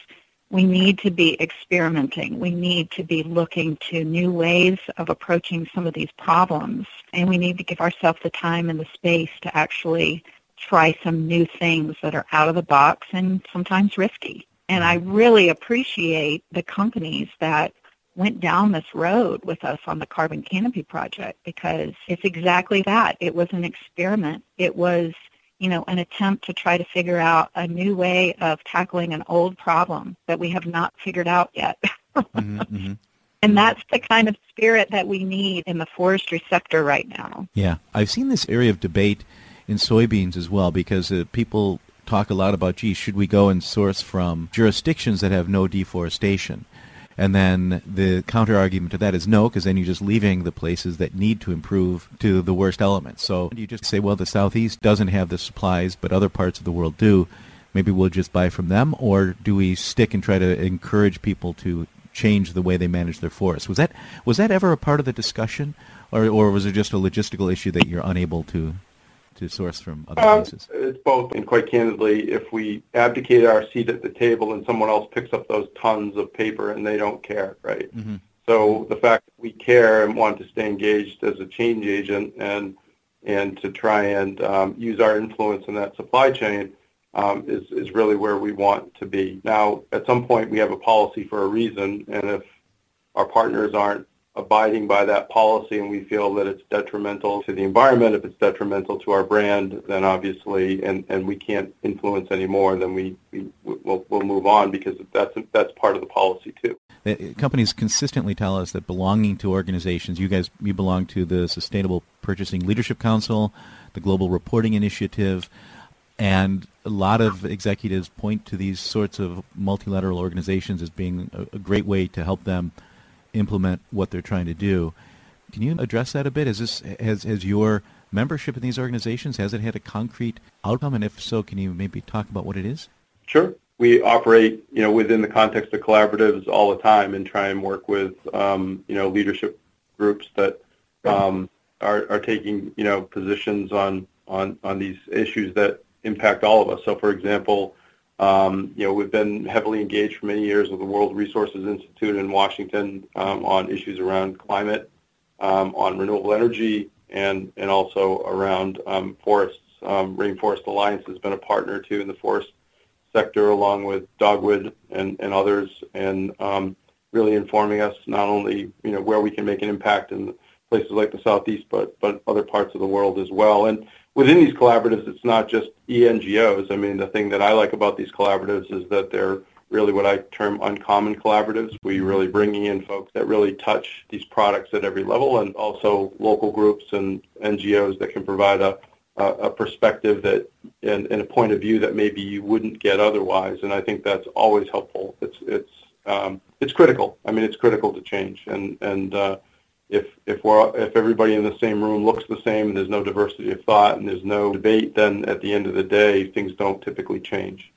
we need to be experimenting. We need to be looking to new ways of approaching some of these problems. And we need to give ourselves the time and the space to actually try some new things that are out of the box and sometimes risky. And I really appreciate the companies that went down this road with us on the Carbon Canopy Project because it's exactly that. It was an experiment. It was you know, an attempt to try to figure out a new way of tackling an old problem that we have not figured out yet. mm-hmm, mm-hmm. And that's the kind of spirit that we need in the forestry sector right now. Yeah. I've seen this area of debate in soybeans as well because uh, people talk a lot about, gee, should we go and source from jurisdictions that have no deforestation? And then the counter argument to that is no, because then you're just leaving the places that need to improve to the worst elements. So you just say, well, the Southeast doesn't have the supplies, but other parts of the world do. Maybe we'll just buy from them, or do we stick and try to encourage people to change the way they manage their forests? Was that was that ever a part of the discussion, or or was it just a logistical issue that you're unable to to source from other um, places? It's both, and quite candidly, if we abdicate our seat at the table and someone else picks up those tons of paper and they don't care, right? Mm-hmm. So the fact that we care and want to stay engaged as a change agent and and to try and um, use our influence in that supply chain um, is is really where we want to be. Now, at some point, we have a policy for a reason, and if our partners aren't abiding by that policy and we feel that it's detrimental to the environment, if it's detrimental to our brand, then obviously, and, and we can't influence anymore, then we, we, we'll, we'll move on because that's, that's part of the policy too. companies consistently tell us that belonging to organizations, you guys, you belong to the Sustainable Purchasing Leadership Council, the Global Reporting Initiative, and a lot of executives point to these sorts of multilateral organizations as being a, a great way to help them implement what they're trying to do. Can you address that a bit? Is this has has your membership in these organizations has it had a concrete outcome, and if so, can you maybe talk about what it is? Sure. We operate, you know, within the context of collaboratives all the time, and try and work with, um, you know, leadership groups that um, are, are taking, you know, positions on on on these issues that impact all of us. So, for example, um, you know, we've been heavily engaged for many years with the World Resources Institute in Washington um, on issues around climate, um, on renewable energy, and and also around um, forests. Um, Rainforest Alliance has been a partner too in the forest sector, along with Dogwood and, and others, and um, really informing us not only you know where we can make an impact in places like the southeast, but but other parts of the world as well. And within these collaboratives, it's not just ENGOs. I mean, the thing that I like about these collaboratives is that they're really what I term uncommon collaboratives. We really bringing in folks that really touch these products at every level, and also local groups and NGOs that can provide a a perspective that and, and, a point of view that maybe you wouldn't get otherwise. And I think that's always helpful. It's it's um, it's critical. I mean, it's critical to change, and and uh, if if we're if everybody in the same room looks the same and there's no diversity of thought and there's no debate, then at the end of the day, things don't typically change.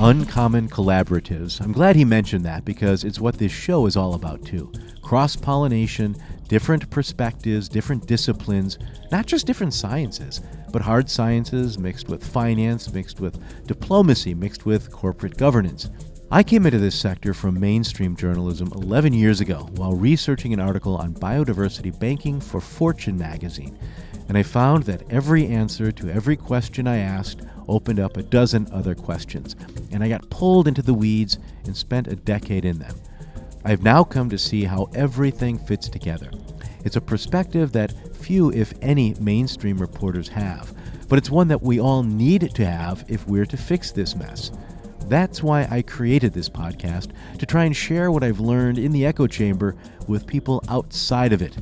Uncommon collaboratives. I'm glad he mentioned that because it's what this show is all about, too. Cross pollination, different perspectives, different disciplines, not just different sciences but hard sciences mixed with finance, mixed with diplomacy, mixed with corporate governance. I came into this sector from mainstream journalism 11 years ago while researching an article on biodiversity banking for Fortune magazine, and I found that every answer to every question I asked opened up a dozen other questions, and I got pulled into the weeds and spent a decade in them. I've now come to see how everything fits together. It's a perspective that few, if any, mainstream reporters have, but it's one that we all need to have if we're to fix this mess. That's why I created this podcast, to try and share what I've learned in the echo chamber with people outside of it.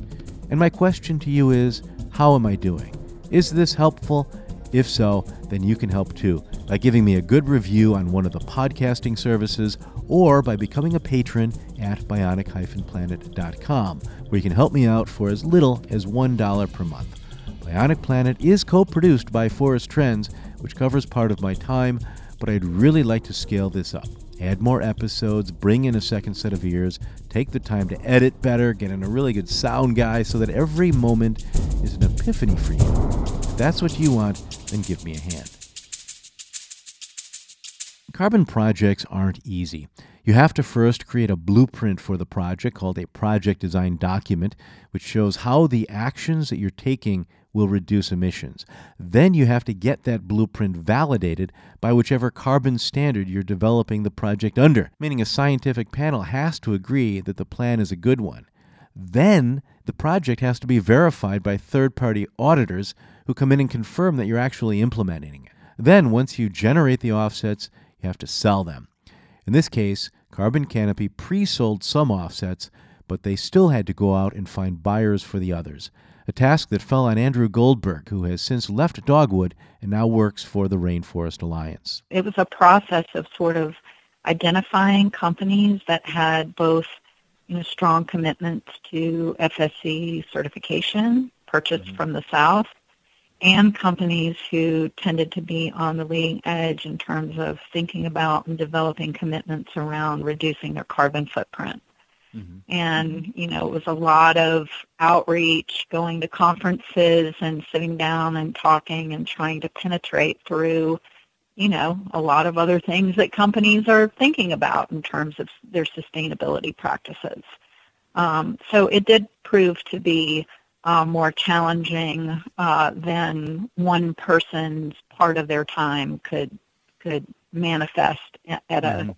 And my question to you is how am I doing? Is this helpful? If so, then you can help too by giving me a good review on one of the podcasting services or by becoming a patron at bionic-planet.com, where you can help me out for as little as $1 per month. Bionic Planet is co produced by Forest Trends, which covers part of my time, but I'd really like to scale this up. Add more episodes, bring in a second set of ears, take the time to edit better, get in a really good sound guy so that every moment is an epiphany for you. If that's what you want, then give me a hand. Carbon projects aren't easy. You have to first create a blueprint for the project called a project design document, which shows how the actions that you're taking will reduce emissions. Then you have to get that blueprint validated by whichever carbon standard you're developing the project under, meaning a scientific panel has to agree that the plan is a good one. Then the project has to be verified by third party auditors who come in and confirm that you're actually implementing it. Then, once you generate the offsets, you have to sell them. In this case, Carbon Canopy pre sold some offsets, but they still had to go out and find buyers for the others, a task that fell on Andrew Goldberg, who has since left Dogwood and now works for the Rainforest Alliance. It was a process of sort of identifying companies that had both you know, strong commitments to FSC certification purchased mm-hmm. from the South and companies who tended to be on the leading edge in terms of thinking about and developing commitments around reducing their carbon footprint. Mm-hmm. And, you know, it was a lot of outreach, going to conferences and sitting down and talking and trying to penetrate through, you know, a lot of other things that companies are thinking about in terms of their sustainability practices. Um, so it did prove to be uh, more challenging uh, than one person's part of their time could could manifest at a mm-hmm.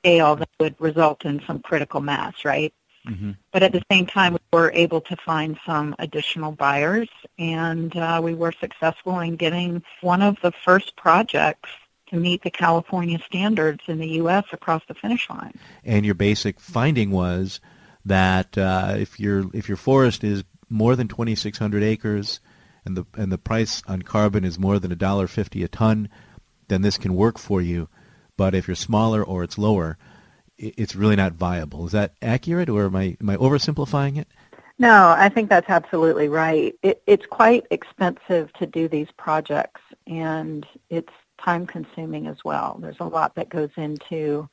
scale that would result in some critical mass, right? Mm-hmm. But at the same time, we were able to find some additional buyers, and uh, we were successful in getting one of the first projects to meet the California standards in the U.S. across the finish line. And your basic finding was that uh, if your if your forest is more than 2,600 acres, and the and the price on carbon is more than a dollar fifty a ton, then this can work for you. But if you're smaller or it's lower, it's really not viable. Is that accurate, or am I am I oversimplifying it? No, I think that's absolutely right. It, it's quite expensive to do these projects, and it's time consuming as well. There's a lot that goes into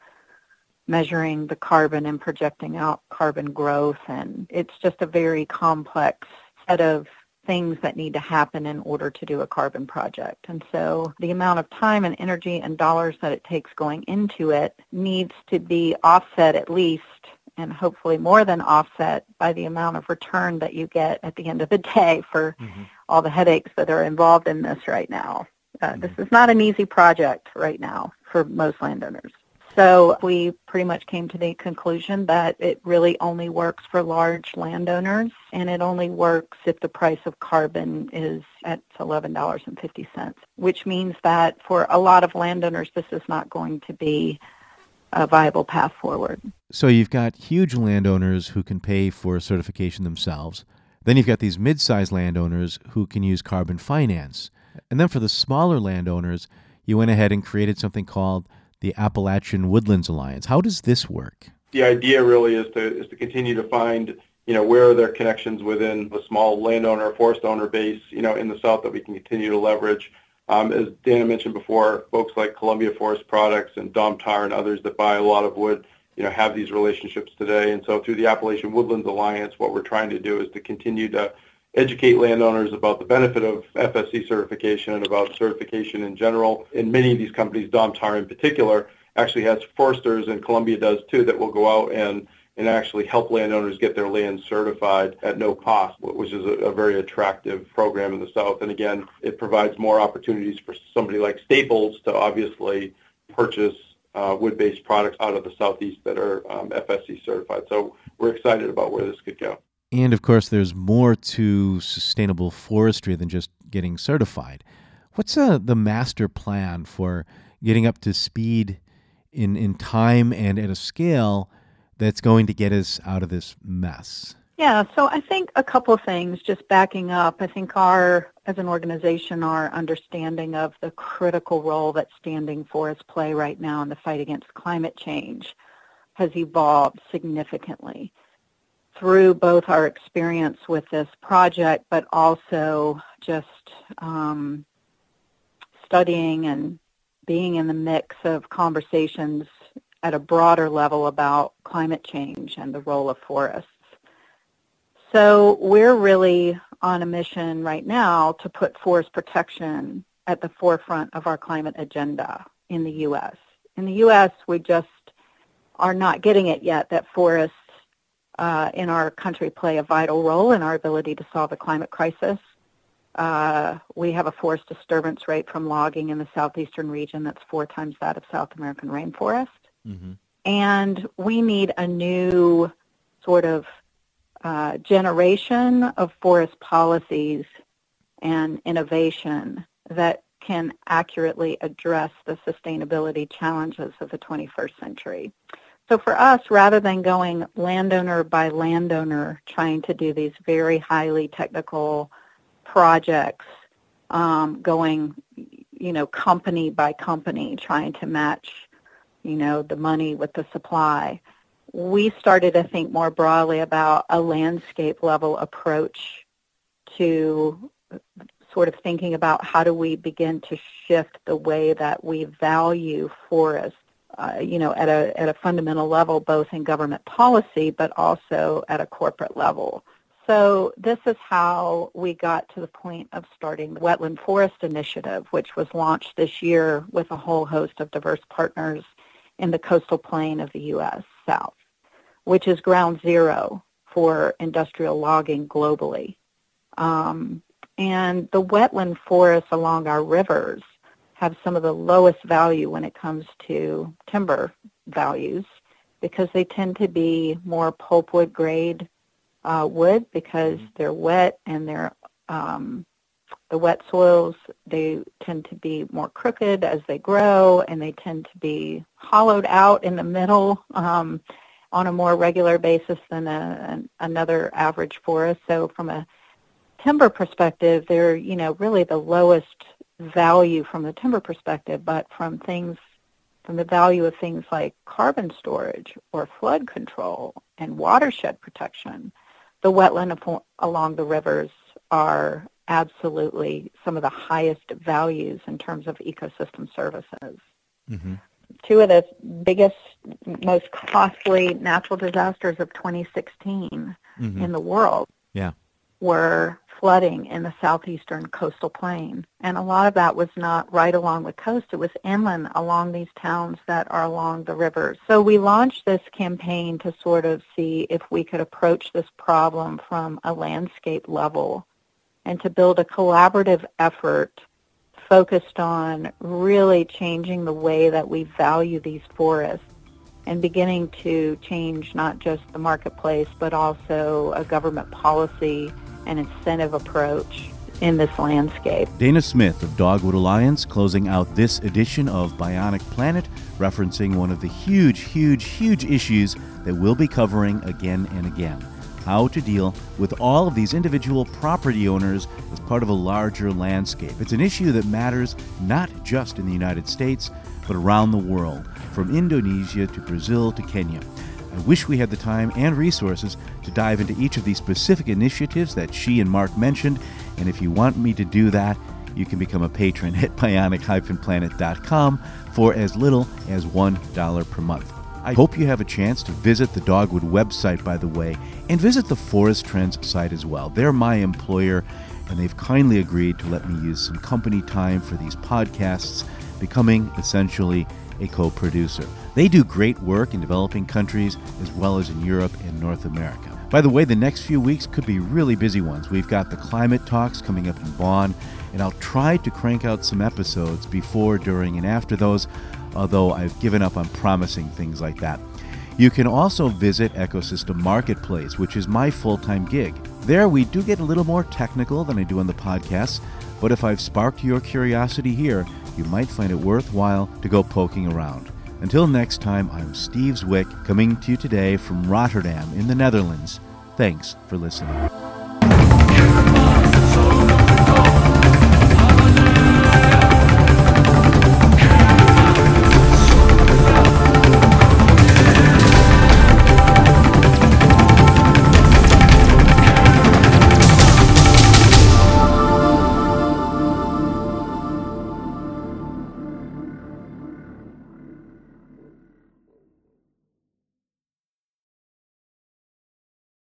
measuring the carbon and projecting out carbon growth, and it's just a very complex set of things that need to happen in order to do a carbon project. And so the amount of time and energy and dollars that it takes going into it needs to be offset at least and hopefully more than offset by the amount of return that you get at the end of the day for mm-hmm. all the headaches that are involved in this right now. Uh, mm-hmm. This is not an easy project right now for most landowners. So we pretty much came to the conclusion that it really only works for large landowners and it only works if the price of carbon is at $11.50, which means that for a lot of landowners this is not going to be a viable path forward. So you've got huge landowners who can pay for certification themselves. Then you've got these mid-sized landowners who can use carbon finance. And then for the smaller landowners, you went ahead and created something called the Appalachian Woodlands Alliance. How does this work? The idea really is to is to continue to find you know where are there connections within the small landowner forest owner base you know in the south that we can continue to leverage. Um, as Dana mentioned before, folks like Columbia Forest Products and Domtar and others that buy a lot of wood you know have these relationships today. And so through the Appalachian Woodlands Alliance, what we're trying to do is to continue to educate landowners about the benefit of FSC certification and about certification in general. In many of these companies, Domtar in particular, actually has foresters, and Columbia does too, that will go out and and actually help landowners get their land certified at no cost, which is a, a, very attractive program in the South. And again, it provides more opportunities for somebody like Staples to obviously purchase uh, wood-based products out of the Southeast that are um, FSC certified. So we're excited about where this could go. And of course, there's more to sustainable forestry than just getting certified. What's uh, the master plan for getting up to speed in, in time and at a scale that's going to get us out of this mess? Yeah, so I think a couple of things, just backing up. I think our, as an organization, our understanding of the critical role that standing forests play right now in the fight against climate change has evolved significantly through both our experience with this project, but also just um, studying and being in the mix of conversations at a broader level about climate change and the role of forests. So we're really on a mission right now to put forest protection at the forefront of our climate agenda in the U.S. In the U.S., we just are not getting it yet that forests uh, in our country play a vital role in our ability to solve the climate crisis. Uh, we have a forest disturbance rate from logging in the southeastern region that's four times that of South American rainforest. Mm-hmm. And we need a new sort of uh, generation of forest policies and innovation that can accurately address the sustainability challenges of the 21st century. So for us, rather than going landowner by landowner trying to do these very highly technical projects, um, going, you know, company by company trying to match, you know, the money with the supply, we started to think more broadly about a landscape level approach to sort of thinking about how do we begin to shift the way that we value forests uh, you know, at a at a fundamental level, both in government policy, but also at a corporate level. So this is how we got to the point of starting the Wetland Forest Initiative, which was launched this year with a whole host of diverse partners in the coastal plain of the U.S. South, which is ground zero for industrial logging globally. Um, and the wetland forests along our rivers have some of the lowest value when it comes to timber values because they tend to be more pulpwood grade uh, wood because mm-hmm. they're wet and they're um, the wet soils they tend to be more crooked as they grow and they tend to be hollowed out in the middle um, on a more regular basis than a, an, another average forest. So from a timber perspective, they're you know really the lowest value from the timber perspective, but from things from the value of things like carbon storage or flood control and watershed protection, the wetland along the rivers are absolutely some of the highest values in terms of ecosystem services. Mm-hmm. Two of the biggest, most costly natural disasters of 2016 mm-hmm. in the world yeah. were flooding in the southeastern coastal plain. And a lot of that was not right along the coast. It was inland along these towns that are along the rivers. So we launched this campaign to sort of see if we could approach this problem from a landscape level and to build a collaborative effort focused on really changing the way that we value these forests and beginning to change not just the marketplace but also a government policy and incentive approach in this landscape. Dana Smith of Dogwood Alliance closing out this edition of Bionic Planet, referencing one of the huge, huge, huge issues that we'll be covering again and again how to deal with all of these individual property owners as part of a larger landscape. It's an issue that matters not just in the United States, but around the world, from Indonesia to Brazil to Kenya. I wish we had the time and resources to dive into each of these specific initiatives that she and Mark mentioned, and if you want me to do that, you can become a patron at bionic-planet.com for as little as $1 per month. I hope you have a chance to visit the Dogwood website, by the way, and visit the Forest Trends site as well. They're my employer, and they've kindly agreed to let me use some company time for these podcasts, becoming essentially a co producer. They do great work in developing countries as well as in Europe and North America. By the way, the next few weeks could be really busy ones. We've got the climate talks coming up in Bonn, and I'll try to crank out some episodes before, during, and after those although I've given up on promising things like that. You can also visit Ecosystem Marketplace, which is my full time gig. There, we do get a little more technical than I do on the podcast, but if I've sparked your curiosity here, you might find it worthwhile to go poking around. Until next time, I'm Steve Zwick, coming to you today from Rotterdam in the Netherlands. Thanks for listening.